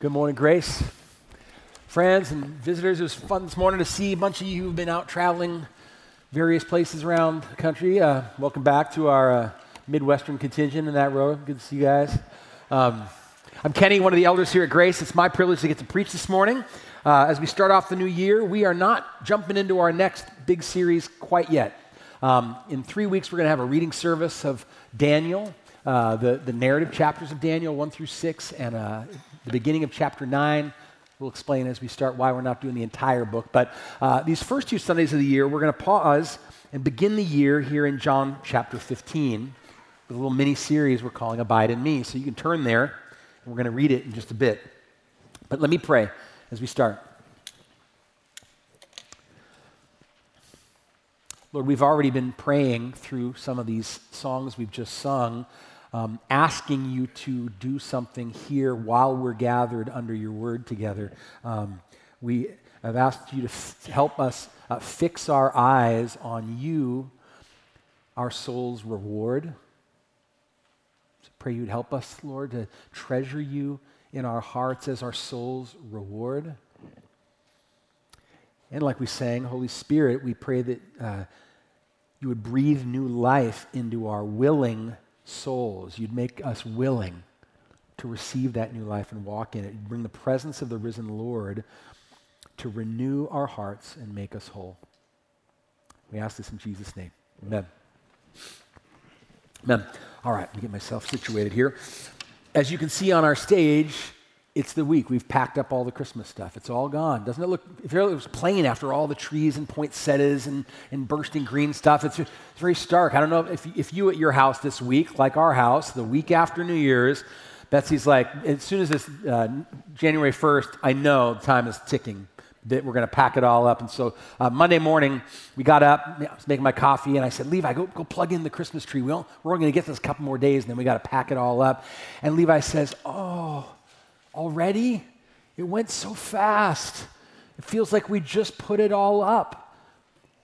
Good morning, Grace. Friends and visitors, it was fun this morning to see a bunch of you who've been out traveling various places around the country. Uh, welcome back to our uh, Midwestern contingent in that row. Good to see you guys. Um, I'm Kenny, one of the elders here at Grace. It's my privilege to get to preach this morning. Uh, as we start off the new year, we are not jumping into our next big series quite yet. Um, in three weeks, we're going to have a reading service of Daniel. Uh, the, the narrative chapters of Daniel 1 through 6, and uh, the beginning of chapter 9. We'll explain as we start why we're not doing the entire book. But uh, these first two Sundays of the year, we're going to pause and begin the year here in John chapter 15 with a little mini series we're calling Abide in Me. So you can turn there, and we're going to read it in just a bit. But let me pray as we start. Lord, we've already been praying through some of these songs we've just sung um, asking you to do something here while we're gathered under your word together. Um, we have asked you to f- help us uh, fix our eyes on you, our soul's reward. So pray you'd help us, Lord, to treasure you in our hearts as our soul's reward. And like we sang, Holy Spirit, we pray that uh, you would breathe new life into our willing souls. You'd make us willing to receive that new life and walk in it. You'd bring the presence of the risen Lord to renew our hearts and make us whole. We ask this in Jesus' name. Amen. Amen. All right, let me get myself situated here. As you can see on our stage, it's the week. We've packed up all the Christmas stuff. It's all gone. Doesn't it look, if it was plain after all the trees and poinsettias and, and bursting green stuff, it's, it's very stark. I don't know if, if you at your house this week, like our house, the week after New Year's, Betsy's like, as soon as it's uh, January 1st, I know time is ticking. That we're going to pack it all up. And so uh, Monday morning, we got up, I was making my coffee, and I said, Levi, go, go plug in the Christmas tree. We we're only going to get this a couple more days, and then we got to pack it all up. And Levi says, Oh, already? It went so fast. It feels like we just put it all up.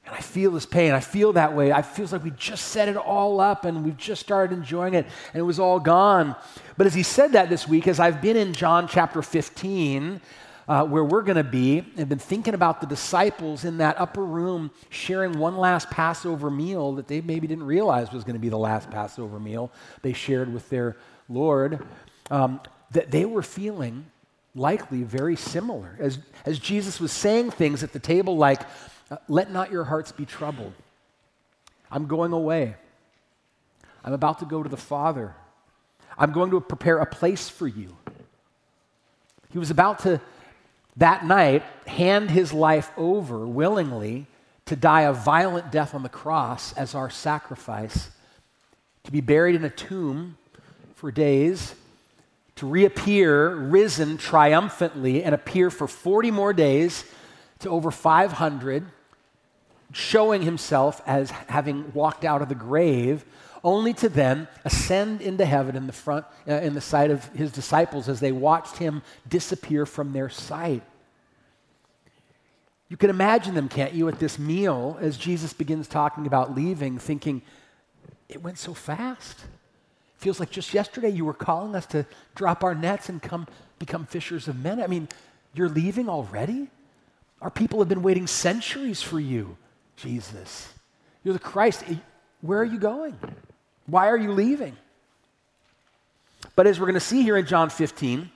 And I feel this pain. I feel that way. I feels like we just set it all up and we've just started enjoying it and it was all gone. But as he said that this week, as I've been in John chapter 15, uh, where we're going to be, and been thinking about the disciples in that upper room sharing one last Passover meal that they maybe didn't realize was going to be the last Passover meal they shared with their Lord. Um, that they were feeling likely very similar. As, as Jesus was saying things at the table like, uh, Let not your hearts be troubled. I'm going away. I'm about to go to the Father. I'm going to prepare a place for you. He was about to, that night, hand his life over willingly to die a violent death on the cross as our sacrifice, to be buried in a tomb for days, to reappear risen triumphantly and appear for 40 more days to over 500, showing himself as having walked out of the grave, only to then ascend into heaven in the front uh, in the sight of his disciples as they watched him disappear from their sight. You can imagine them, can't you, at this meal as Jesus begins talking about leaving, thinking, it went so fast. Feels like just yesterday you were calling us to drop our nets and come become fishers of men. I mean, you're leaving already? Our people have been waiting centuries for you, Jesus. You're the Christ. Eh, where are you going? Why are you leaving? But as we're going to see here in John 15,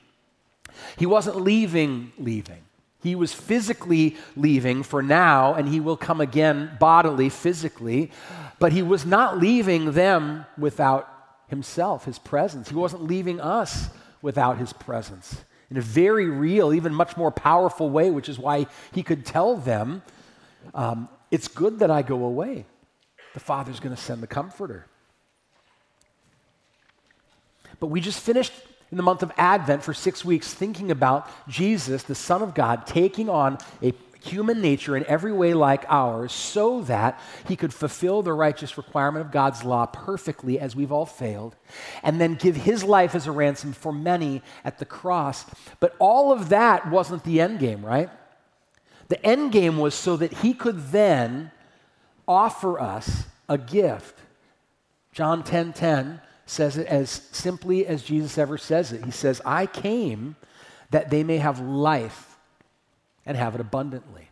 he wasn't leaving, leaving. He was physically leaving for now, and he will come again bodily, physically, but he was not leaving them without himself, his presence. He wasn't leaving us without his presence in a very real, even much more powerful way, which is why he could tell them, um, It's good that I go away. The Father's going to send the Comforter. But we just finished in the month of Advent for six weeks thinking about Jesus, the Son of God, taking on a human nature in every way like ours, so that he could fulfill the righteous requirement of God's law perfectly, as we've all failed, and then give his life as a ransom for many at the cross. But all of that wasn't the end game, right? The end game was so that he could then offer us a gift. John 10 10 says it as simply as Jesus ever says it. He says, I came that they may have life and have it abundantly.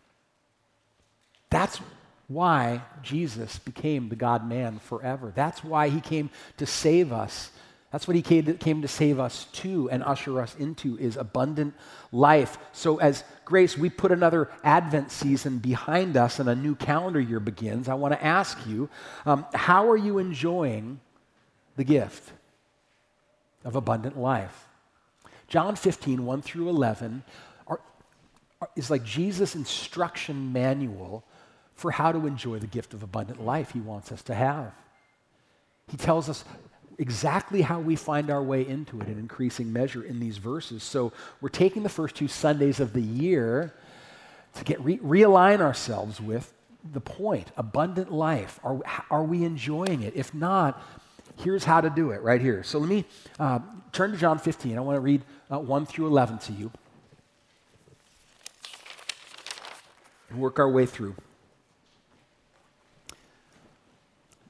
That's why Jesus became the God man forever. That's why he came to save us. That's what he came to save us to and usher us into is abundant life. So as grace, we put another Advent season behind us and a new calendar year begins. I want to ask you, um, how are you enjoying the gift of abundant life? John 15, 1 through 11, are, are, is like Jesus' instruction manual for how to enjoy the gift of abundant life he wants us to have. He tells us exactly how we find our way into it in increasing measure in these verses. So we're taking the first two Sundays of the year to get re- realign ourselves with the point abundant life. Are, are we enjoying it? If not, here's how to do it right here. So let me uh, turn to John 15. I want to read uh, 1 through 11 to you and work our way through.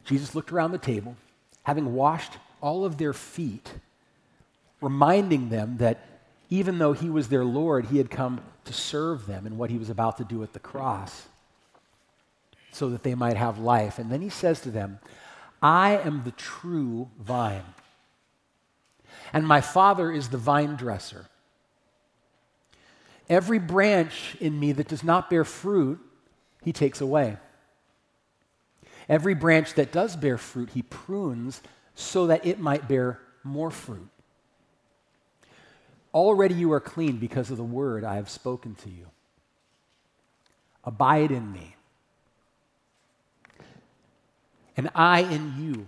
Jesus looked around the table, having washed all of their feet, reminding them that even though he was their Lord, he had come to serve them in what he was about to do at the cross so that they might have life. And then he says to them, I am the true vine, and my Father is the vine dresser. Every branch in me that does not bear fruit, he takes away. Every branch that does bear fruit, he prunes so that it might bear more fruit. Already you are clean because of the word I have spoken to you. Abide in me, and I in you.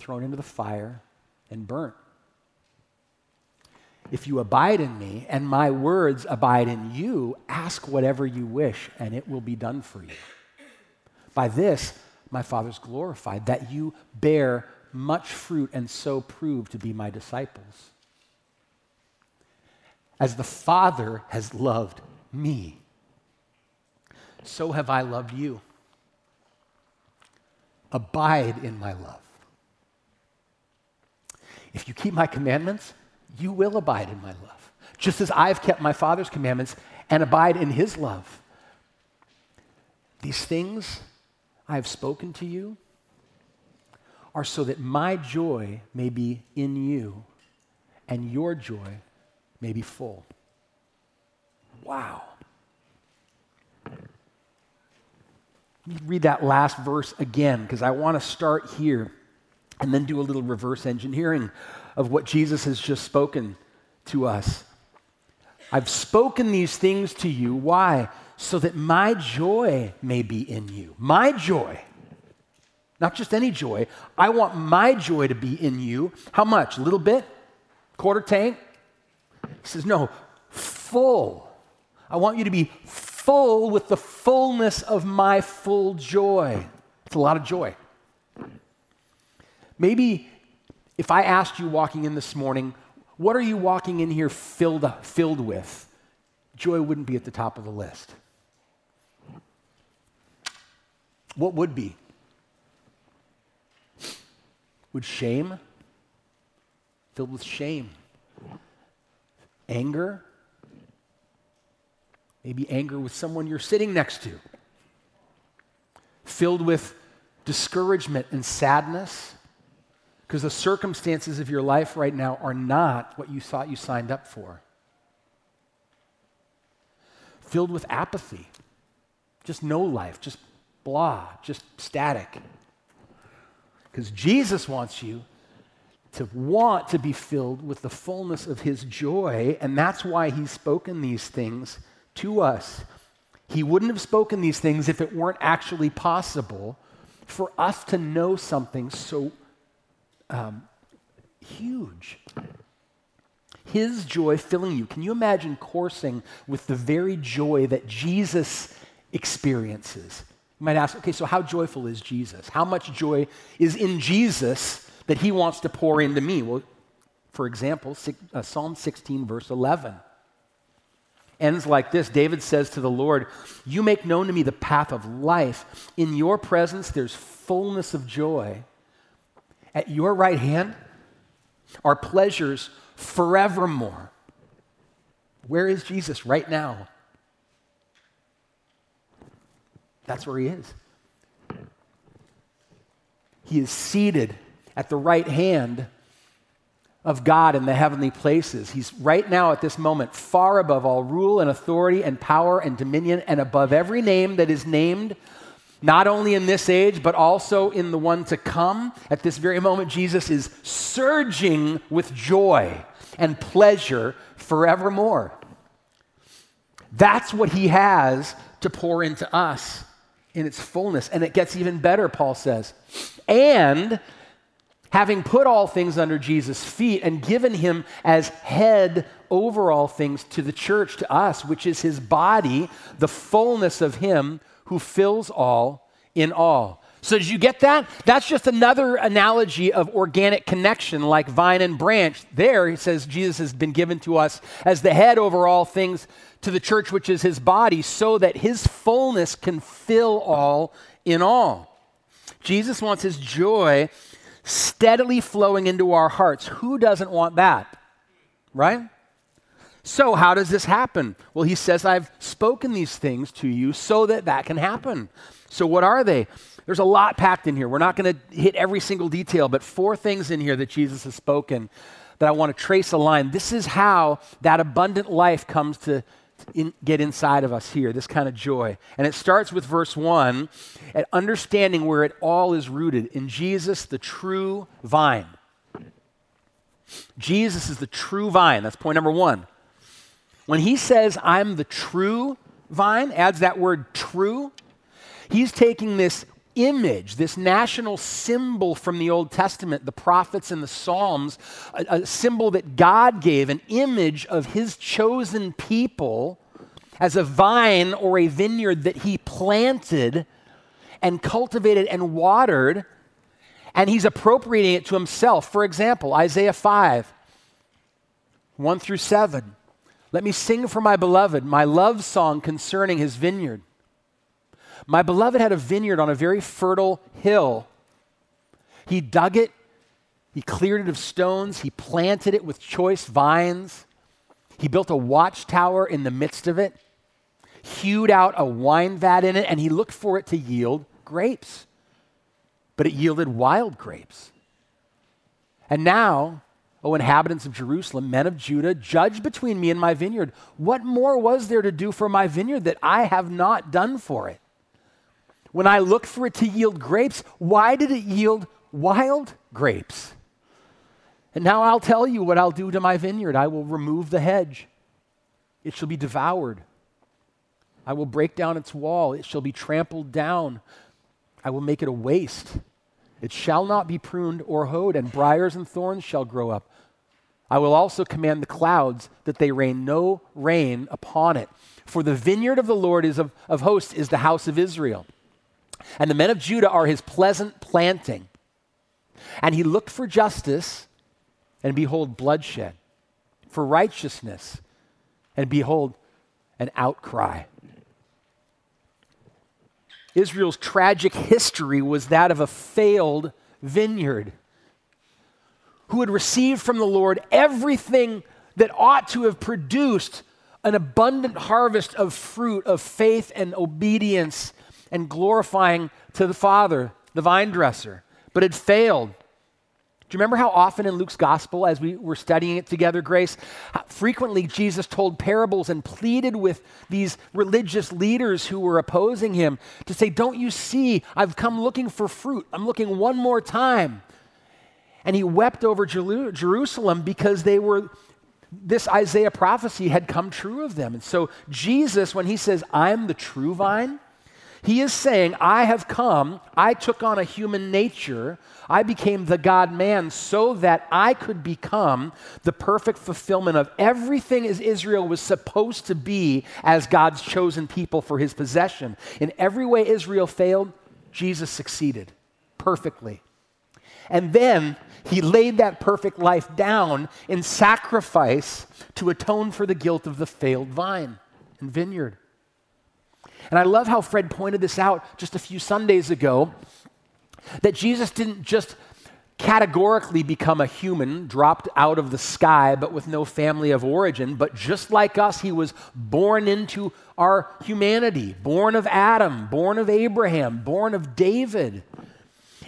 thrown into the fire, and burnt. If you abide in me and my words abide in you, ask whatever you wish and it will be done for you. By this, my Father's glorified, that you bear much fruit and so prove to be my disciples. As the Father has loved me, so have I loved you. Abide in my love. If you keep my commandments, you will abide in my love, just as I've kept my Father's commandments and abide in his love. These things I have spoken to you are so that my joy may be in you and your joy may be full. Wow. Let me read that last verse again because I want to start here and then do a little reverse engineering of what Jesus has just spoken to us. I've spoken these things to you. Why? So that my joy may be in you. My joy. Not just any joy. I want my joy to be in you. How much? A little bit? Quarter tank? He says, No, full. I want you to be full with the fullness of my full joy. It's a lot of joy. Maybe if I asked you walking in this morning, what are you walking in here filled, filled with? Joy wouldn't be at the top of the list. What would be? Would shame? Filled with shame. Anger? Maybe anger with someone you're sitting next to. Filled with discouragement and sadness because the circumstances of your life right now are not what you thought you signed up for. Filled with apathy, just no life, just blah, just static. Because Jesus wants you to want to be filled with the fullness of his joy, and that's why he's spoken these things to us. He wouldn't have spoken these things if it weren't actually possible for us to know something so um, huge. His joy filling you. Can you imagine coursing with the very joy that Jesus experiences? You might ask, okay, so how joyful is Jesus? How much joy is in Jesus that he wants to pour into me? Well, for example, uh, Psalm 16, verse 11 ends like this David says to the Lord, You make known to me the path of life. In your presence, there's fullness of joy. At your right hand are pleasures forevermore. Where is Jesus right now? That's where he is. He is seated at the right hand of God in the heavenly places. He's right now at this moment far above all rule and authority and power and dominion and above every name that is named, not only in this age, but also in the one to come. At this very moment, Jesus is surging with joy and pleasure forevermore. That's what he has to pour into us in its fullness. And it gets even better, Paul says. And having put all things under Jesus' feet and given him as head over all things to the church, to us, which is his body, the fullness of him who fills all in all. So, did you get that? That's just another analogy of organic connection, like vine and branch. There, he says Jesus has been given to us as the head over all things to the church, which is his body, so that his fullness can fill all in all. Jesus wants his joy steadily flowing into our hearts. Who doesn't want that? Right? So, how does this happen? Well, he says, I've spoken these things to you so that that can happen. So, what are they? There's a lot packed in here. We're not going to hit every single detail, but four things in here that Jesus has spoken that I want to trace a line. This is how that abundant life comes to in, get inside of us here, this kind of joy. And it starts with verse 1 at understanding where it all is rooted in Jesus, the true vine. Jesus is the true vine. That's point number one. When he says, I'm the true vine, adds that word true, he's taking this image, this national symbol from the Old Testament, the prophets and the Psalms, a, a, symbol that God gave, an image of his chosen people as a vine or a vineyard that he planted and cultivated and watered, and he's appropriating it to himself. For example, Isaiah 5, 1 through 7. Let me sing for my beloved my love song concerning his vineyard. My beloved had a vineyard on a very fertile hill. He dug it, he cleared it of stones, he planted it with choice vines, he built a watchtower in the midst of it, hewed out a wine vat in it, and he looked for it to yield grapes. But it yielded wild grapes. And now, O inhabitants of Jerusalem, men of Judah, judge between me and my vineyard. What more was there to do for my vineyard that I have not done for it? When I looked for it to yield grapes, why did it yield wild grapes? And now I'll tell you what I'll do to my vineyard. I will remove the hedge, it shall be devoured. I will break down its wall, it shall be trampled down. I will make it a waste. It shall not be pruned or hoed, and briars and thorns shall grow up. I will also command the clouds that they rain no rain upon it. For the vineyard of the Lord is of, of hosts is the house of Israel. And the men of Judah are his pleasant planting. And he looked for justice, and behold, bloodshed, for righteousness, and behold, an outcry. Israel's tragic history was that of a failed vineyard who had received from the Lord everything that ought to have produced an abundant harvest of fruit of faith and obedience and glorifying to the Father, the vine dresser, but had failed. Do you remember how often in Luke's gospel, as we were studying it together, Grace, frequently Jesus told parables and pleaded with these religious leaders who were opposing him to say, Don't you see? I've come looking for fruit. I'm looking one more time. And he wept over Jerusalem because they were, this Isaiah prophecy had come true of them. And so Jesus, when he says, I'm the true vine, He is saying, I have come, I took on a human nature, I became the God man so that I could become the perfect fulfillment of everything as Israel was supposed to be as God's chosen people for his possession. In every way Israel failed, Jesus succeeded perfectly. And then he laid that perfect life down in sacrifice to atone for the guilt of the failed vine and vineyard. And I love how Fred pointed this out just a few Sundays ago that Jesus didn't just categorically become a human, dropped out of the sky, but with no family of origin. But just like us, he was born into our humanity, born of Adam, born of Abraham, born of David.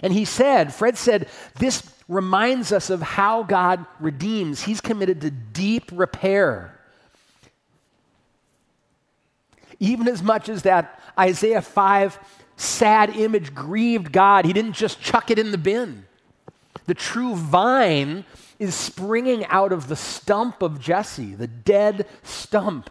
And he said, Fred said, this reminds us of how God redeems. He's committed to deep repair. Even as much as that Isaiah 5 sad image grieved God, he didn't just chuck it in the bin. The true vine is springing out of the stump of Jesse, the dead stump.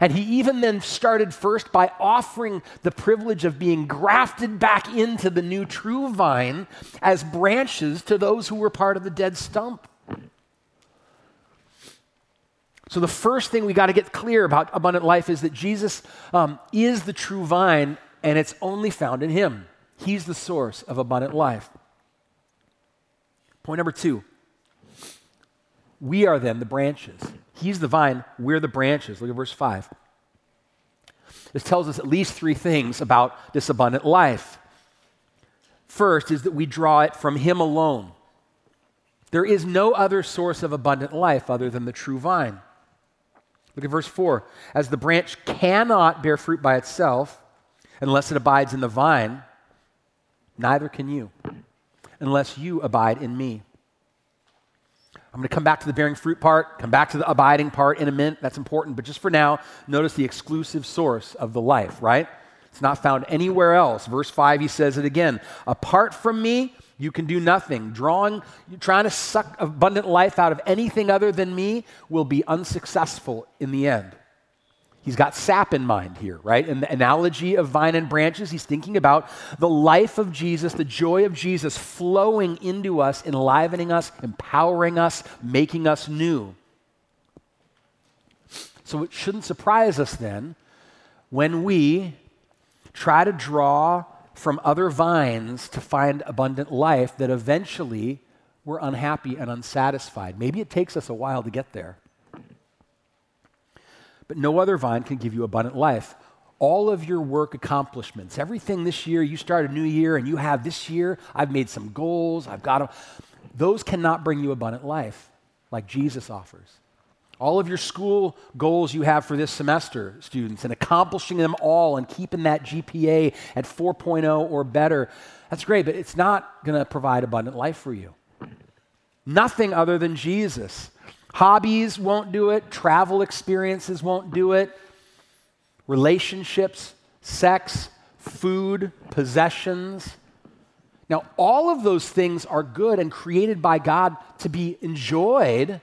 And he even then started first by offering the privilege of being grafted back into the new true vine as branches to those who were part of the dead stump. So, the first thing we got to get clear about abundant life is that Jesus um, is the true vine, and it's only found in Him. He's the source of abundant life. Point number two we are then the branches. He's the vine, we're the branches. Look at verse 5. This tells us at least three things about this abundant life. First is that we draw it from Him alone. There is no other source of abundant life other than the true vine. Look at verse 4. As the branch cannot bear fruit by itself unless it abides in the vine, neither can you unless you abide in me. I'm going to come back to the bearing fruit part, come back to the abiding part in a minute. That's important. But just for now, notice the exclusive source of the life, right? It's not found anywhere else. Verse 5, he says it again. Apart from me, you can do nothing. Drawing, trying to suck abundant life out of anything other than me will be unsuccessful in the end. He's got sap in mind here, right? In the analogy of vine and branches, he's thinking about the life of Jesus, the joy of Jesus flowing into us, enlivening us, empowering us, making us new. So it shouldn't surprise us then when we try to draw from other vines to find abundant life that eventually we're unhappy and unsatisfied. Maybe it takes us a while to get there. But no other vine can give you abundant life. All of your work accomplishments, everything this year, you start a new year and you have this year, I've made some goals, I've got them. Those cannot bring you abundant life like Jesus offers. All of your school goals you have for this semester, students, and accomplishing them all and keeping that GPA at 4.0 or better, that's great, but it's not going to provide abundant life for you. Nothing other than Jesus. Hobbies won't do it, travel experiences won't do it, relationships, sex, food, possessions. Now, all of those things are good and created by God to be enjoyed.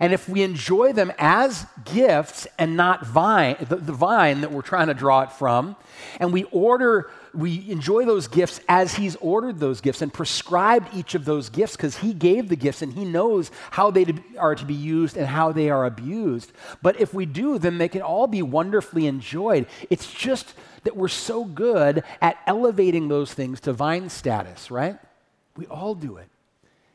And if we enjoy them as gifts and not vine, the, the vine that we're trying to draw it from, and we order we enjoy those gifts as He's ordered those gifts and prescribed each of those gifts because He gave the gifts and He knows how they are to be used and how they are abused. But if we do, then they can all be wonderfully enjoyed. It's just that we're so good at elevating those things to vine status, right? We all do it.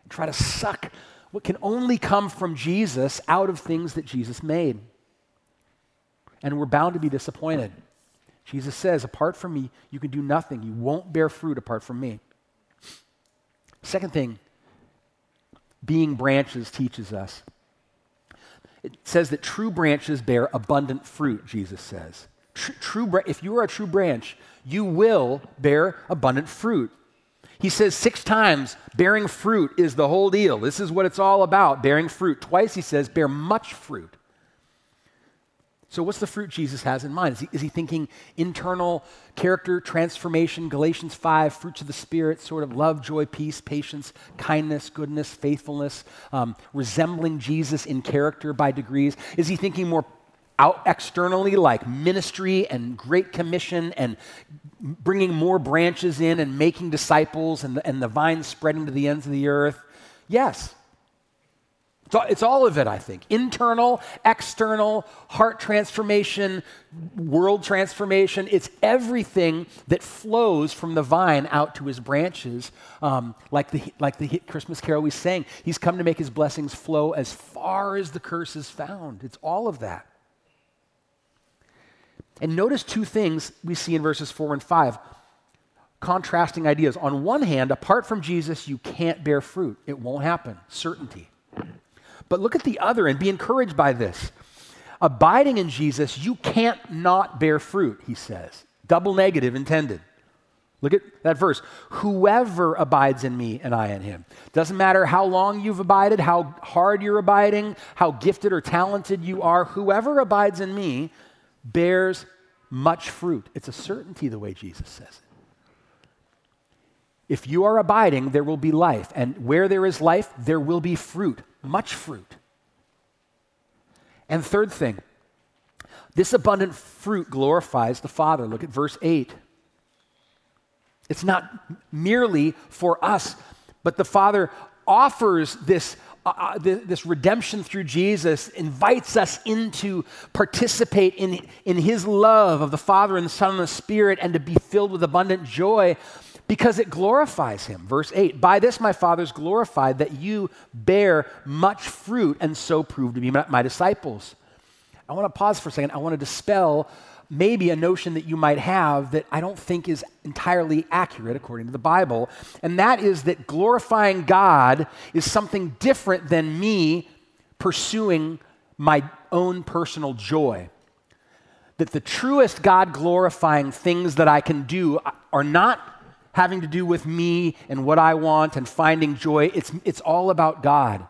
And try to suck what can only come from Jesus out of things that Jesus made. And we're bound to be disappointed. Jesus says, apart from me, you can do nothing. You won't bear fruit apart from me. Second thing, being branches teaches us. It says that true branches bear abundant fruit, Jesus says. True, true, if you are a true branch, you will bear abundant fruit. He says six times, bearing fruit is the whole deal. This is what it's all about, bearing fruit. Twice he says, bear much fruit. So, what's the fruit Jesus has in mind? Is he, is he, thinking internal character transformation, Galatians 5, fruits of the Spirit, sort of love, joy, peace, patience, kindness, goodness, faithfulness, um, resembling Jesus in character by degrees? Is he thinking more out externally, like ministry and Great Commission and bringing more branches in and making disciples and the, and the vine spreading to the ends of the earth? Yes. It's all of it, I think. Internal, external, heart transformation, world transformation. It's everything that flows from the vine out to his branches. Um, like, the, like the Christmas carol we sang, he's come to make his blessings flow as far as the curse is found. It's all of that. And notice two things we see in verses 4 and 5 contrasting ideas. On one hand, apart from Jesus, you can't bear fruit, it won't happen. Certainty. But look at the other and be encouraged by this. Abiding in Jesus, you can't not bear fruit, he says. Double negative intended. Look at that verse. Whoever abides in me and I in him. Doesn't matter how long you've abided, how hard you're abiding, how gifted or talented you are, whoever abides in me bears much fruit. It's a certainty the way Jesus says it. If you are abiding, there will be life. And where there is life, there will be fruit, much fruit. And third thing, this abundant fruit glorifies the Father. Look at verse 8. It's not merely for us, but the Father offers this uh, uh this redemption through Jesus invites us into participate in, in his love of the Father and the Son and the Spirit and to be filled with abundant joy because it glorifies him. Verse 8 By this my Father is glorified that you bear much fruit and so prove to be my, my disciples. I want to pause for a second. I want to dispel maybe a notion that you might have that I don't think is entirely accurate according to the Bible. And that is that glorifying God is something different than me pursuing my own personal joy. That the truest God glorifying things that I can do are not having to do with me and what I want and finding joy. It's, it's all about God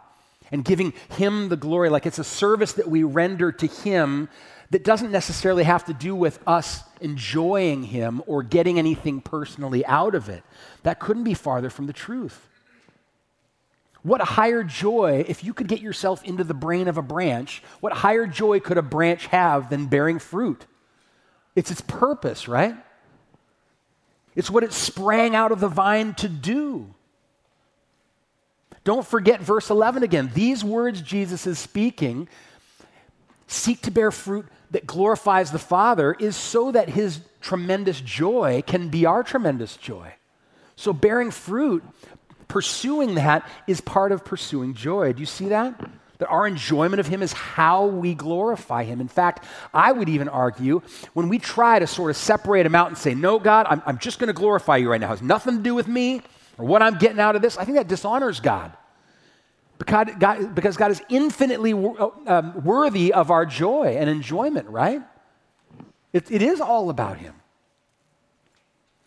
and giving Him the glory. Like it's a service that we render to Him that doesn't necessarily have to do with us enjoying Him or getting anything personally out of it. That couldn't be farther from the truth. What higher joy, if you could get yourself into the brain of a branch, what higher joy could a branch have than bearing fruit? It's its purpose, right? It's what it sprang out of the vine to do. Don't forget verse 11 again. These words Jesus is speaking seek to bear fruit that glorifies the Father is so that his tremendous joy can be our tremendous joy. So, bearing fruit, pursuing that, is part of pursuing joy. Do you see that? That our enjoyment of Him is how we glorify Him. In fact, I would even argue when we try to sort of separate Him out and say, No, God, I'm, I'm just going to glorify you right now, it has nothing to do with me or what I'm getting out of this, I think that dishonors God. Because God, because God is infinitely um, worthy of our joy and enjoyment, right? It, it is all about Him.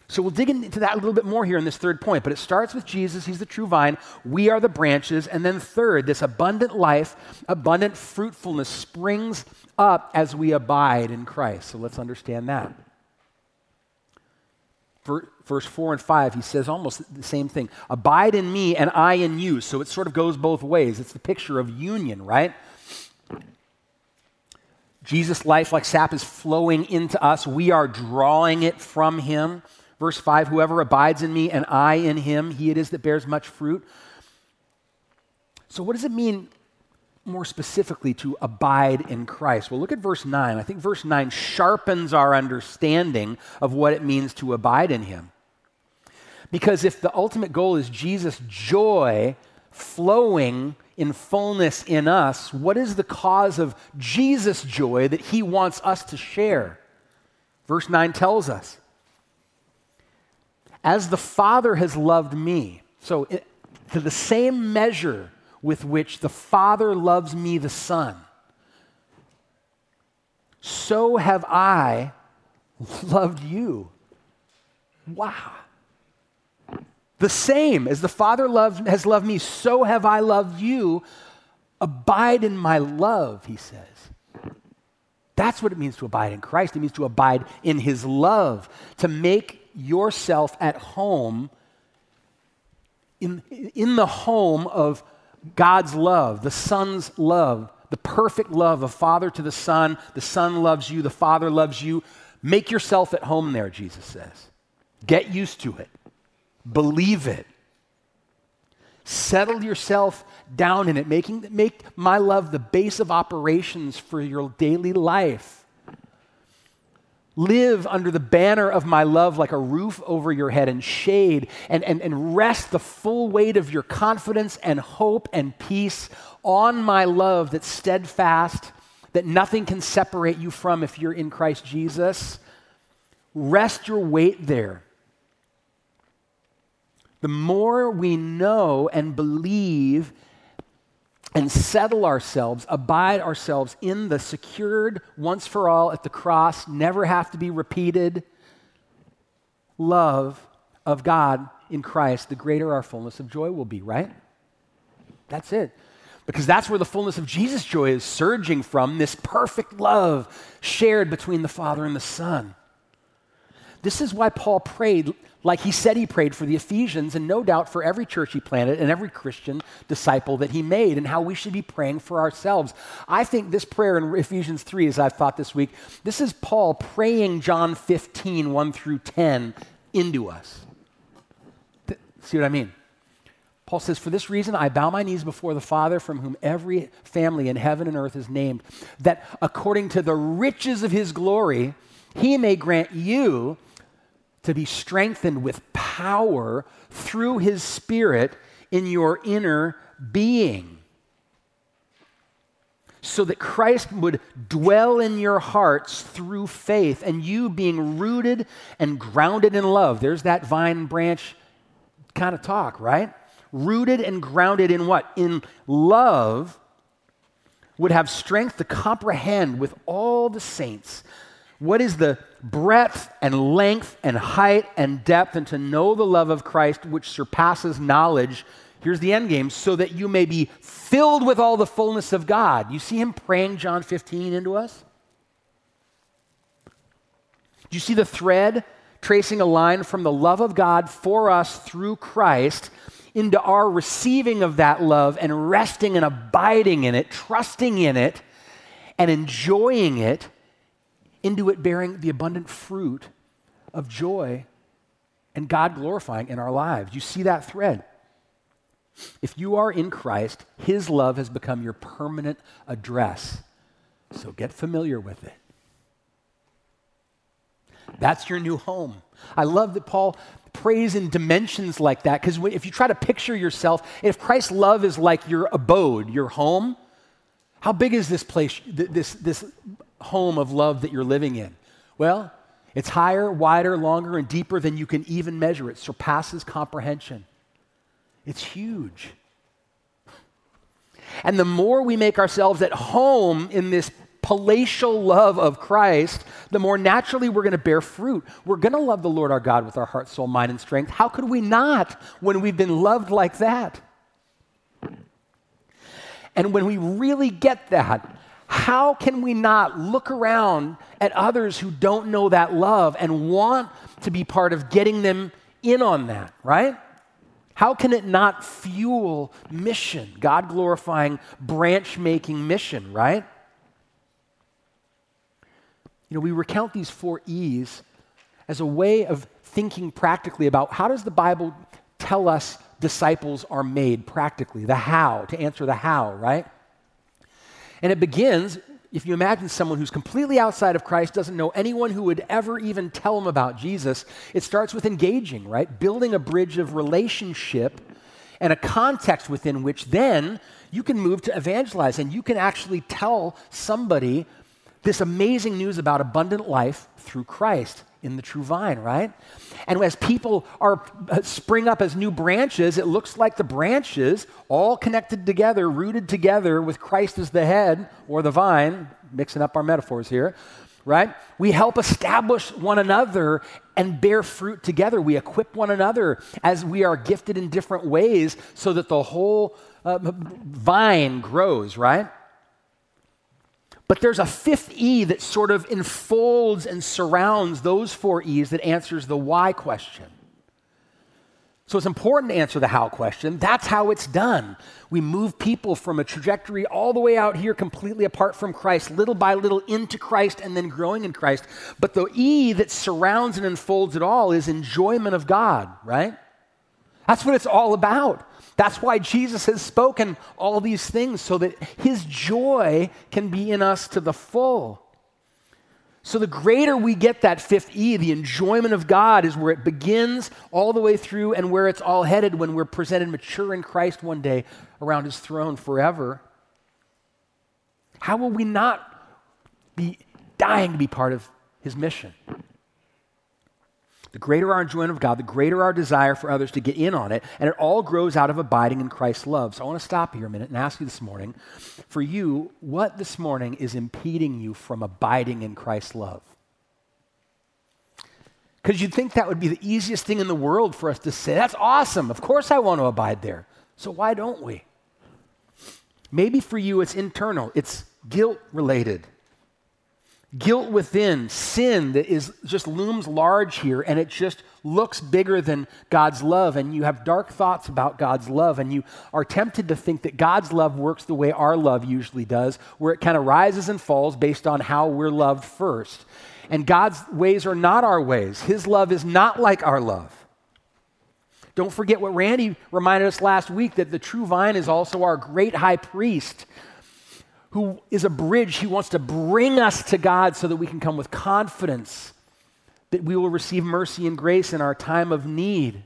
So we'll dig into that a little bit more here in this third point, but it starts with Jesus. He's the true vine. We are the branches. And then, third, this abundant life, abundant fruitfulness springs up as we abide in Christ. So let's understand that. Verse 4 and 5, he says almost the same thing Abide in me and I in you. So it sort of goes both ways. It's the picture of union, right? Jesus' life, like sap, is flowing into us. We are drawing it from him. Verse 5 Whoever abides in me and I in him, he it is that bears much fruit. So, what does it mean more specifically to abide in Christ? Well, look at verse 9. I think verse 9 sharpens our understanding of what it means to abide in him. Because if the ultimate goal is Jesus' joy flowing in fullness in us, what is the cause of Jesus' joy that he wants us to share? Verse 9 tells us as the Father has loved me. So, it, to the same measure with which the Father loves me, the Son, so have I loved you. Wow. The same as the Father loved, has loved me, so have I loved you. Abide in my love, he says. That's what it means to abide in Christ. It means to abide in his love, to make yourself at home in, in the home of God's love, the Son's love, the perfect love of Father to the Son. The Son loves you, the Father loves you. Make yourself at home there, Jesus says. Get used to it, believe it. Settle yourself down in it, making, make my love the base of operations for your daily life. Live under the banner of my love like a roof over your head and shade, and, and, and rest the full weight of your confidence and hope and peace on my love that's steadfast, that nothing can separate you from if you're in Christ Jesus. Rest your weight there. The more we know and believe and settle ourselves, abide ourselves in the secured, once for all at the cross, never have to be repeated love of God in Christ, the greater our fullness of joy will be, right? That's it. Because that's where the fullness of Jesus' joy is surging from this perfect love shared between the Father and the Son. This is why Paul prayed like he said he prayed for the Ephesians, and no doubt for every church he planted and every Christian disciple that he made, and how we should be praying for ourselves. I think this prayer in Ephesians 3, as I've thought this week, this is Paul praying John 15, 1 through 10 into us. See what I mean? Paul says, For this reason I bow my knees before the Father, from whom every family in heaven and earth is named, that according to the riches of his glory, he may grant you to be strengthened with power through his Spirit in your inner being. So that Christ would dwell in your hearts through faith, and you being rooted and grounded in love. There's that vine branch kind of talk, right? Rooted and grounded in what? In love, would have strength to comprehend with all the saints what is the breadth and length and height and depth, and to know the love of Christ which surpasses knowledge. Here's the end game so that you may be filled with all the fullness of God. You see him praying John 15 into us? Do you see the thread tracing a line from the love of God for us through Christ into our receiving of that love and resting and abiding in it, trusting in it, and enjoying it? Into it bearing the abundant fruit of joy and God glorifying in our lives. You see that thread. If you are in Christ, His love has become your permanent address. So get familiar with it. That's your new home. I love that Paul prays in dimensions like that because if you try to picture yourself, if Christ's love is like your abode, your home, how big is this place, this, this home of love that you're living in? Well, it's higher, wider, longer, and deeper than you can even measure. It surpasses comprehension. It's huge. And the more we make ourselves at home in this palatial love of Christ, the more naturally we're going to bear fruit. We're going to love the Lord our God with our heart, soul, mind, and strength. How could we not when we've been loved like that? And when we really get that, how can we not look around at others who don't know that love and want to be part of getting them in on that, right? How can it not fuel mission, God glorifying, branch making mission, right? You know, we recount these four E's as a way of thinking practically about how does the Bible tell us disciples are made practically, the how, to answer the how, right? And it begins, if you imagine someone who's completely outside of Christ, doesn't know anyone who would ever even tell them about Jesus, it starts with engaging, right? Building a bridge of relationship and a context within which then you can move to evangelize and you can actually tell somebody this amazing news about abundant life through Christ in the true vine, right? And as people are uh, spring up as new branches, it looks like the branches all connected together, rooted together with Christ as the head or the vine, mixing up our metaphors here, right? We help establish one another and bear fruit together. We equip one another as we are gifted in different ways so that the whole uh, vine grows, right? But there's a fifth E that sort of enfolds and surrounds those four E's that answers the why question. So it's important to answer the how question. That's how it's done. We move people from a trajectory all the way out here, completely apart from Christ, little by little into Christ, and then growing in Christ. But the E that surrounds and unfolds it all is enjoyment of God, right? That's what it's all about. That's why Jesus has spoken all these things, so that his joy can be in us to the full. So, the greater we get that fifth E, the enjoyment of God, is where it begins all the way through and where it's all headed when we're presented mature in Christ one day around his throne forever. How will we not be dying to be part of his mission? The greater our enjoyment of God, the greater our desire for others to get in on it, and it all grows out of abiding in Christ's love. So I want to stop here a minute and ask you this morning for you, what this morning is impeding you from abiding in Christ's love? Because you'd think that would be the easiest thing in the world for us to say, that's awesome. Of course I want to abide there. So why don't we? Maybe for you it's internal, it's guilt related guilt within, sin that is just looms large here and it just looks bigger than God's love and you have dark thoughts about God's love and you are tempted to think that God's love works the way our love usually does, where it kind of rises and falls based on how we're loved first. And God's ways are not our ways. His love is not like our love. Don't forget what Randy reminded us last week that the true vine is also our great high priest who is a bridge. He wants to bring us to God so that we can come with confidence that we will receive mercy and grace in our time of need.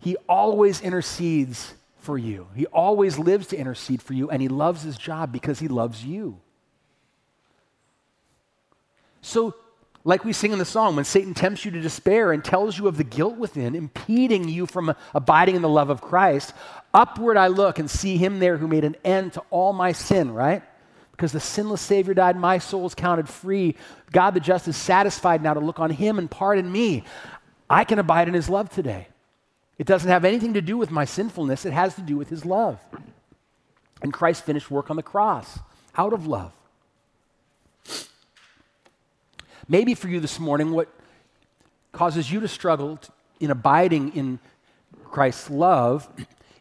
He always intercedes for you. He always lives to intercede for you, and he loves his job because he loves you. So like we sing in the song, when Satan tempts you to despair and tells you of the guilt within, impeding you from abiding in the love of Christ, upward I look and see him there who made an end to all my sin, right? Because the sinless Savior died, my soul is counted free. God the just is satisfied now to look on him and pardon me. I can abide in his love today. It doesn't have anything to do with my sinfulness, it has to do with his love. And Christ finished work on the cross out of love. Maybe for you this morning, what causes you to struggle in abiding in Christ's love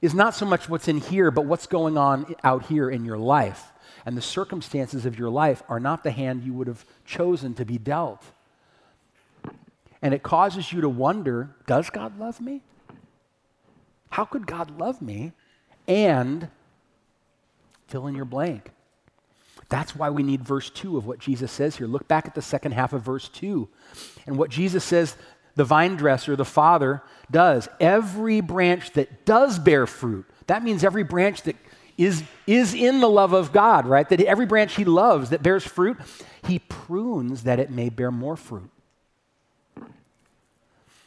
is not so much what's in here, but what's going on out here in your life. And the circumstances of your life are not the hand you would have chosen to be dealt. And it causes you to wonder does God love me? How could God love me? And fill in your blank. That's why we need verse 2 of what Jesus says here. Look back at the second half of verse 2. And what Jesus says the vine dresser, the Father, does. Every branch that does bear fruit, that means every branch that is, is in the love of God, right? That every branch he loves that bears fruit, he prunes that it may bear more fruit.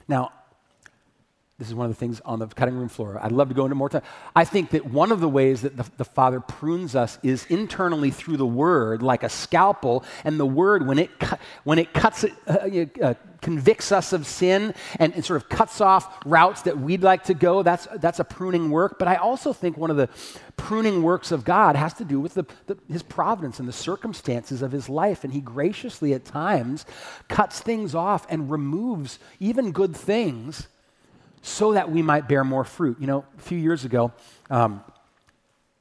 Now, this is one of the things on the cutting room floor. I'd love to go into more time. I think that one of the ways that the, the, Father prunes us is internally through the Word, like a scalpel. And the Word, when it, when it cuts, uh, uh, convicts us of sin and, and, sort of cuts off routes that we'd like to go, that's, that's a pruning work. But I also think one of the pruning works of God has to do with the, the, His providence and the circumstances of His life. And He graciously, at times, cuts things off and removes even good things so that we might bear more fruit. You know, a few years ago, um,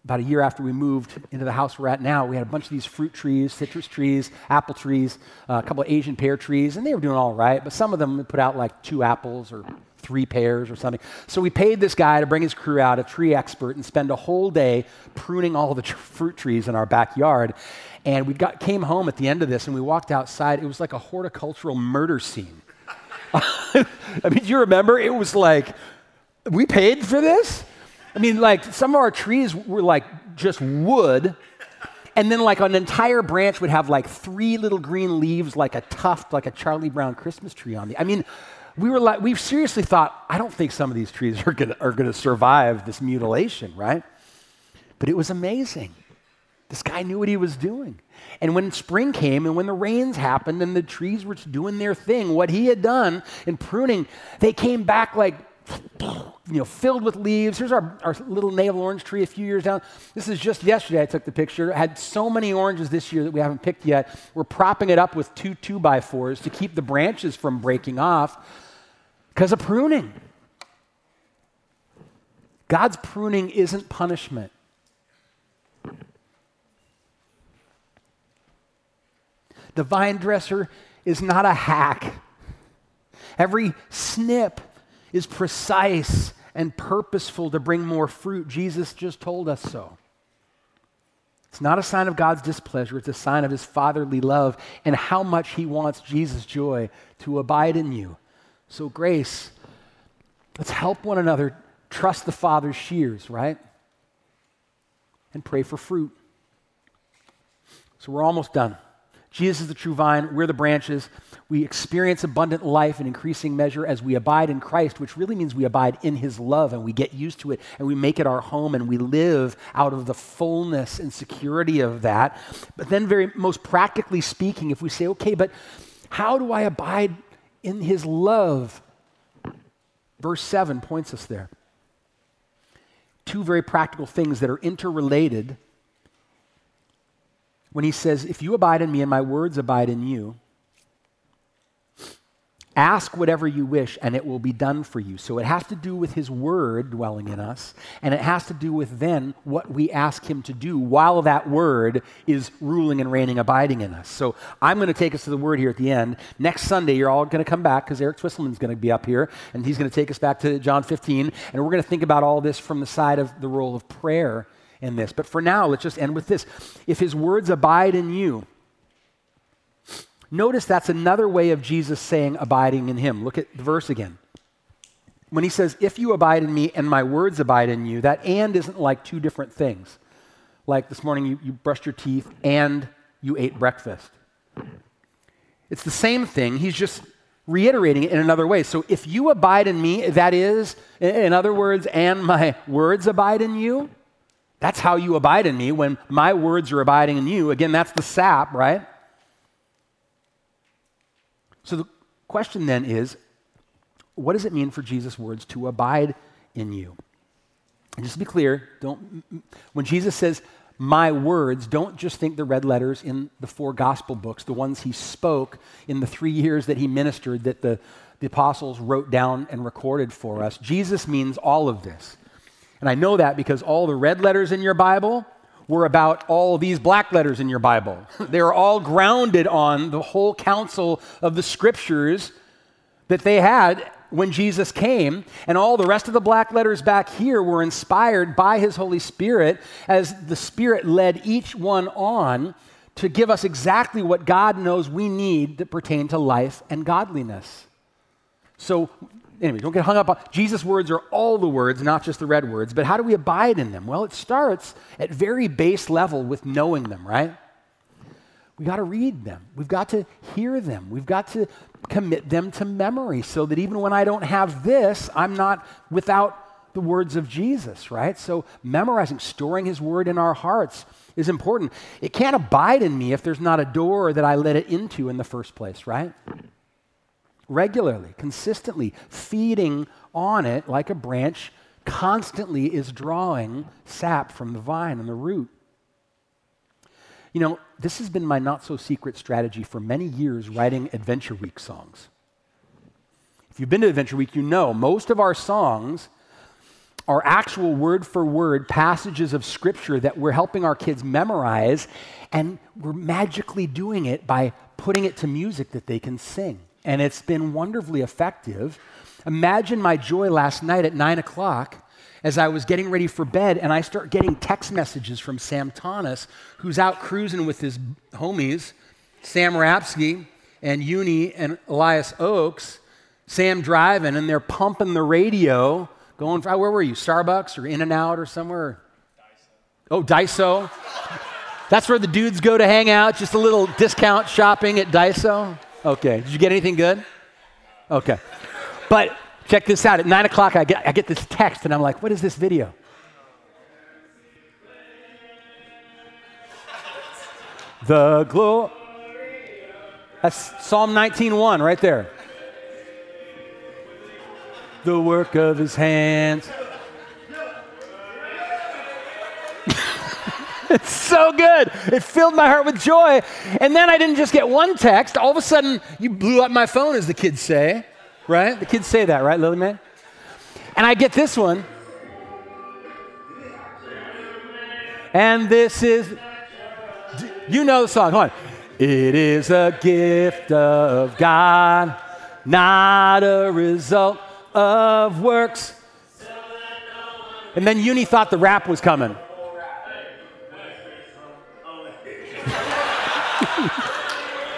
about a year after we moved into the house we're at now, we had a bunch of these fruit trees, citrus trees, apple trees, uh, a couple of Asian pear trees, and they were doing all right, but some of them put out like two apples or three pears or something. So we paid this guy to bring his crew out, a tree expert, and spend a whole day pruning all the tr- fruit trees in our backyard. And we got, came home at the end of this, and we walked outside. It was like a horticultural murder scene. I mean, do you remember? It was like, we paid for this? I mean, like, some of our trees were like just wood, and then like an entire branch would have like three little green leaves, like a tuft, like a Charlie Brown Christmas tree on the. I mean, we were like, we seriously thought, I don't think some of these trees are gonna, are gonna survive this mutilation, right? But it was amazing. This guy knew what he was doing. And when spring came and when the rains happened and the trees were doing their thing, what he had done in pruning, they came back like, you know, filled with leaves. Here's our, our little navel orange tree a few years down. This is just yesterday I took the picture. It had so many oranges this year that we haven't picked yet. We're propping it up with two two by fours to keep the branches from breaking off. Because of pruning. God's pruning isn't punishment. The vine dresser is not a hack. Every snip is precise and purposeful to bring more fruit. Jesus just told us so. It's not a sign of God's displeasure, it's a sign of his fatherly love and how much he wants Jesus' joy to abide in you. So, grace, let's help one another trust the Father's shears, right? And pray for fruit. So, we're almost done. Jesus is the true vine, we're the branches. We experience abundant life in increasing measure as we abide in Christ, which really means we abide in his love and we get used to it and we make it our home and we live out of the fullness and security of that. But then, very most practically speaking, if we say, okay, but how do I abide in his love? Verse 7 points us there. Two very practical things that are interrelated when he says, If you abide in me and my words abide in you, Ask whatever you wish, and it will be done for you. So it has to do with His Word dwelling in us, and it has to do with then what we ask Him to do while that Word is ruling and reigning, abiding in us. So I'm going to take us to the Word here at the end. Next Sunday, you're all going to come back because Eric Twisselman's going to be up here, and he's going to take us back to John 15, and we're going to think about all this from the side of the role of prayer in this. But for now, let's just end with this. If His words abide in you, notice that's another way of Jesus saying abiding in Him. Look at the verse again. When He says, If you abide in me and my words abide in you, that and isn't like two different things. Like this morning, you, you brushed your teeth and you ate breakfast. It's the same thing. He's just reiterating it in another way. So if you abide in me, that is, in other words, and my words abide in you, that's how you abide in me when my words are abiding in you. Again, that's the sap, right? So the question then is what does it mean for Jesus' words to abide in you? And just to be clear, don't, when Jesus says, my words, don't just think the red letters in the four gospel books, the ones he spoke in the three years that he ministered, that the, the apostles wrote down and recorded for us. Jesus means all of this. And I know that because all the red letters in your Bible were about all these black letters in your Bible. they are all grounded on the whole counsel of the scriptures that they had when Jesus came. And all the rest of the black letters back here were inspired by his Holy Spirit as the Spirit led each one on to give us exactly what God knows we need that pertain to life and godliness. So anyway, don't get hung up on Jesus' words are all the words, not just the red words. But how do we abide in them? Well, it starts at very base level with knowing them, right? We got to read them. We've got to hear them. We've got to commit them to memory so that even when I don't have this, I'm not without the words of Jesus, right? So memorizing, storing his word in our hearts is important. It can't abide in me if there's not a door that I let it into in the first place, right? Regularly, consistently, feeding on it like a branch constantly is drawing sap from the vine and the root. You know, this has been my not so secret strategy for many years writing Adventure Week songs. If you've been to Adventure Week, you know most of our songs are actual word for word passages of scripture that we're helping our kids memorize, and we're magically doing it by putting it to music that they can sing and it's been wonderfully effective. Imagine my joy last night at 9 o'clock as I was getting ready for bed, and I start getting text messages from Sam Thomas, who's out cruising with his homies, Sam Rapsky and Uni and Elias Oaks. Sam driving, and they're pumping the radio, going, for, where were you? Starbucks or In N Out or somewhere? Daiso. Oh, Daiso. That's where the dudes go to hang out, just a little discount shopping at Daiso. Okay. Did you get anything good? Okay. But check this out. At 9 o'clock, I get, I get this text, and I'm like, what is this video? The glory. That's Psalm 19.1 right there. The work of his hands. it's so good. It filled my heart with joy. And then I didn't just get one text. All of a sudden, you blew up my phone, as the kids say. right? The kids say that, right, Lily Man? And I get this one. And this is, you know the song. Hold on. It is a gift of God, not a result of works. And then Uni thought the rap was coming.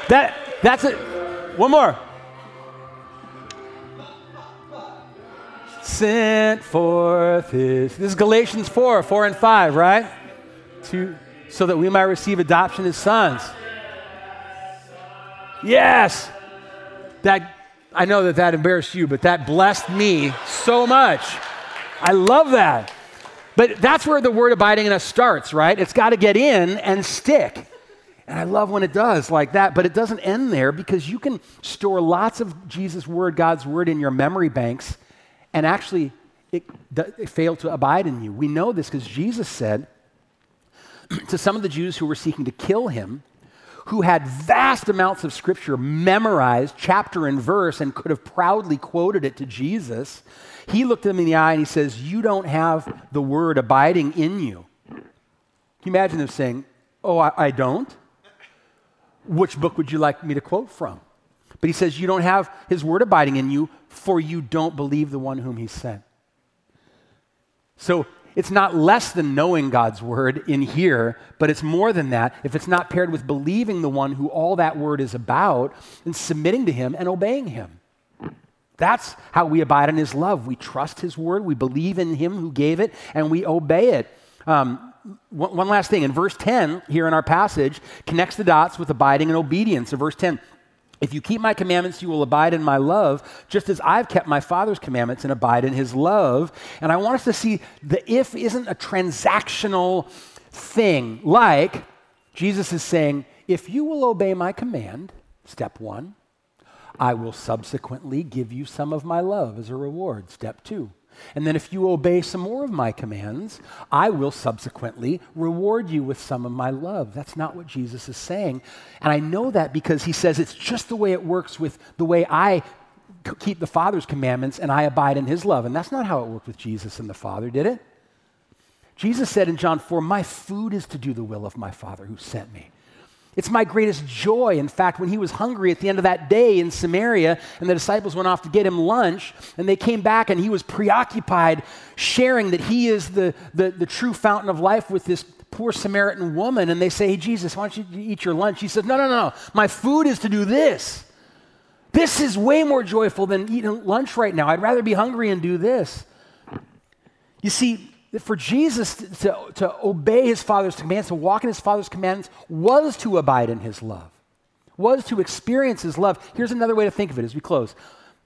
That, that's it. One more. Sent forth his. This is Galatians 4, 4 and 5, right? To, so that we might receive adoption as sons. Yes. That I know that that embarrassed you, but that blessed me so much. I love that. But that's where the word abiding in us starts, right? It's got to get in and stick. And I love when it does like that, but it doesn't end there because you can store lots of Jesus' word, God's word in your memory banks, and actually it, it fail to abide in you. We know this because Jesus said to some of the Jews who were seeking to kill him, who had vast amounts of scripture memorized, chapter and verse, and could have proudly quoted it to Jesus, he looked them in the eye and he says, You don't have the word abiding in you. Can you imagine them saying, Oh, I, I don't? Which book would you like me to quote from? But he says, You don't have his word abiding in you, for you don't believe the one whom he sent. So it's not less than knowing God's word in here, but it's more than that. If it's not paired with believing the one who all that word is about and submitting to him and obeying him. That's how we abide in his love. We trust his word, we believe in him who gave it, and we obey it. Um, one, one last thing. In verse 10, here in our passage, connects the dots with abiding and obedience. In verse 10, if you keep my commandments, you will abide in my love, just as I've kept my Father's commandments and abide in his love. And I want us to see the if isn't a transactional thing. Like Jesus is saying, if you will obey my command, step one, I will subsequently give you some of my love as a reward, step two. And then if you obey some more of my commands, I will subsequently reward you with some of my love. That's not what Jesus is saying. And I know that because he says it's just the way it works with the way I keep the Father's commandments and I abide in his love. And that's not how it worked with Jesus and the Father, did it? Jesus said in John 4, My food is to do the will of my Father who sent me. It's my greatest joy. In fact, when he was hungry at the end of that day in Samaria, and the disciples went off to get him lunch, and they came back, and he was preoccupied sharing that he is the, the, the true fountain of life with this poor Samaritan woman. And they say, Hey, Jesus, why don't you eat your lunch? He says, No, no, no. My food is to do this. This is way more joyful than eating lunch right now. I'd rather be hungry and do this. You see, that for Jesus to, to, to, obey his Father's commands, to walk in his Father's commands, was to abide in his love, was to experience his love. Here's another way to think of it as we close.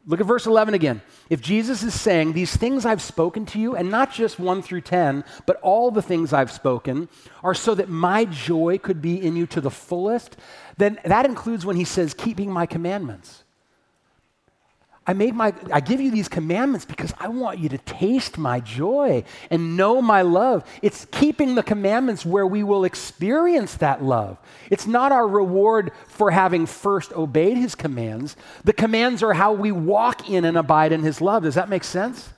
Look at verse 11 again. If Jesus is saying, These things I've spoken to you, and not just 1 through 10, but all the things I've spoken, are so that my joy could be in you to the fullest, then that includes when he says, Keeping my commandments. I my I give you these commandments because I want you to taste my joy and know my love. It's keeping the commandments where we will experience that love. It's not our reward for having first obeyed his commands. The commands are how we walk in and abide in his love. Does that make sense?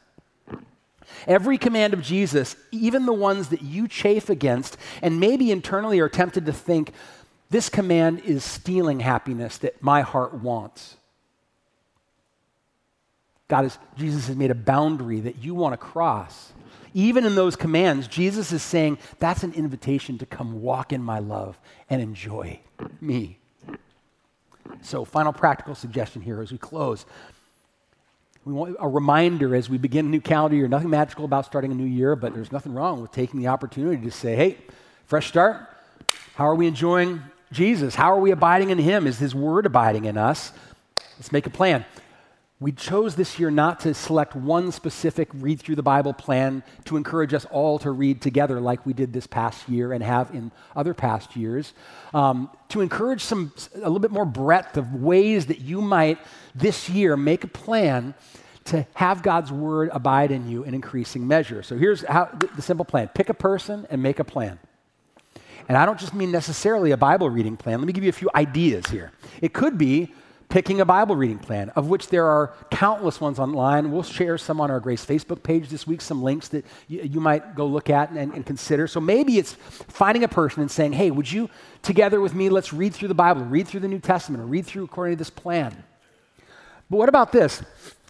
Every command of Jesus, even the ones that you chafe against and maybe internally are tempted to think this command is stealing happiness that my heart wants God is, Jesus has made a boundary that you want to cross. Even in those commands, Jesus is saying, that's an invitation to come walk in my love and enjoy me. So, final practical suggestion here as we close. We want a reminder as we begin a new calendar year. Nothing magical about starting a new year, but there's nothing wrong with taking the opportunity to say, hey, fresh start. How are we enjoying Jesus? How are we abiding in Him? Is His Word abiding in us? Let's make a plan. We chose this year not to select one specific read through the Bible plan to encourage us all to read together like we did this past year and have in other past years. Um, to encourage some a little bit more breadth of ways that you might this year make a plan to have God's word abide in you in increasing measure. So here's how, the simple plan: pick a person and make a plan. And I don't just mean necessarily a Bible reading plan. Let me give you a few ideas here. It could be picking a Bible reading plan, of which there are countless ones online. We'll share some on our Grace Facebook page this week, some links that you, you might go look at and, and, consider. So maybe it's finding a person and saying, hey, would you, together with me, let's read through the Bible, read through the New Testament, or read through according to this plan. But what about this?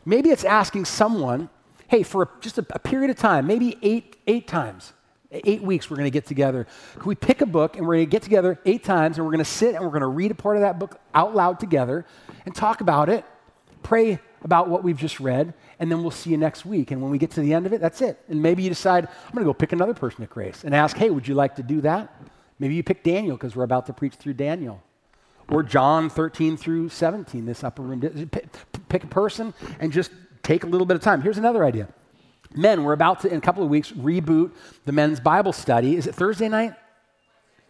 Maybe it's asking someone, hey, for a, just a, a period of time, maybe eight, eight times, eight weeks we're going to get together. Can we pick a book and we're going to get together eight times and we're going to sit and we're going to read a part of that book out loud together and talk about it, pray about what we've just read, and then we'll see you next week. And when we get to the end of it, that's it. And maybe you decide, I'm going to go pick another person at Grace and ask, hey, would you like to do that? Maybe you pick Daniel because we're about to preach through Daniel. Or John 13 through 17, this upper room. Pick a person and just take a little bit of time. Here's another idea. Men, we're about to, in a couple of weeks, reboot the men's Bible study. Is it Thursday night?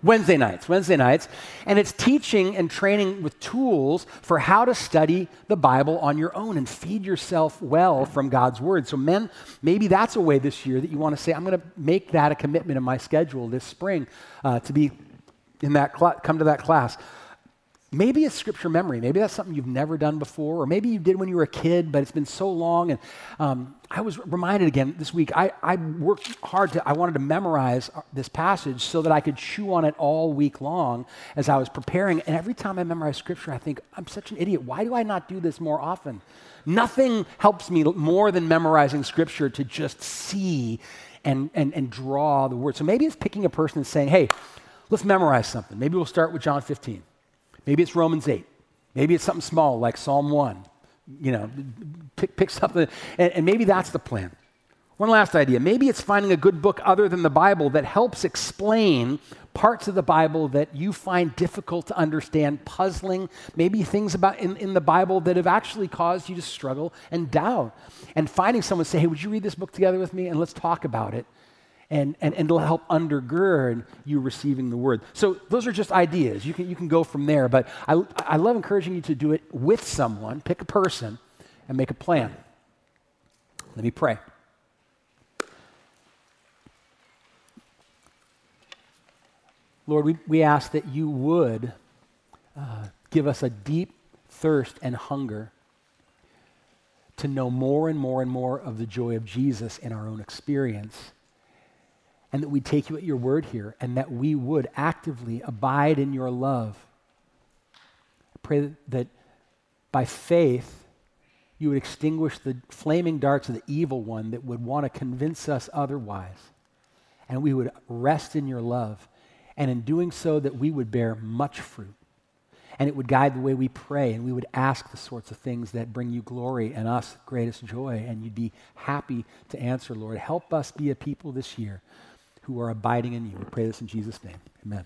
Wednesday nights, Wednesday nights, and it's teaching and training with tools for how to study the Bible on your own and feed yourself well from God's Word. So, men, maybe that's a way this year that you want to say, I'm going to make that a commitment in my schedule this spring uh, to be in that cl- come to that class. Maybe it's scripture memory. Maybe that's something you've never done before, or maybe you did when you were a kid, but it's been so long. And um, I was reminded again this week. I, I worked hard to. I wanted to memorize this passage so that I could chew on it all week long as I was preparing. And every time I memorize scripture, I think I'm such an idiot. Why do I not do this more often? Nothing helps me more than memorizing scripture to just see and and and draw the word. So maybe it's picking a person and saying, "Hey, let's memorize something." Maybe we'll start with John 15. Maybe it's Romans 8. Maybe it's something small like Psalm 1. You know, pick, pick something, and, and maybe that's the plan. One last idea. Maybe it's finding a good book other than the Bible that helps explain parts of the Bible that you find difficult to understand, puzzling, maybe things about in, in the Bible that have actually caused you to struggle and doubt. And finding someone say, hey, would you read this book together with me and let's talk about it? And, and, and it'll help undergird you receiving the word. So those are just ideas. You can, you can go from there, but I, I love encouraging you to do it with someone, pick a person, and make a plan. Let me pray. Lord, we, we ask that you would uh, give us a deep thirst and hunger to know more and more and more of the joy of Jesus in our own experience and that we take you at your word here and that we would actively abide in your love. I pray that by faith, you would extinguish the flaming darts of the evil one that would want to convince us otherwise. And we would rest in your love. And in doing so, that we would bear much fruit. And it would guide the way we pray, and we would ask the sorts of things that bring you glory and us greatest joy. And you'd be happy to answer, Lord. Help us be a people this year who are abiding in you. We pray this in Jesus' name. Amen.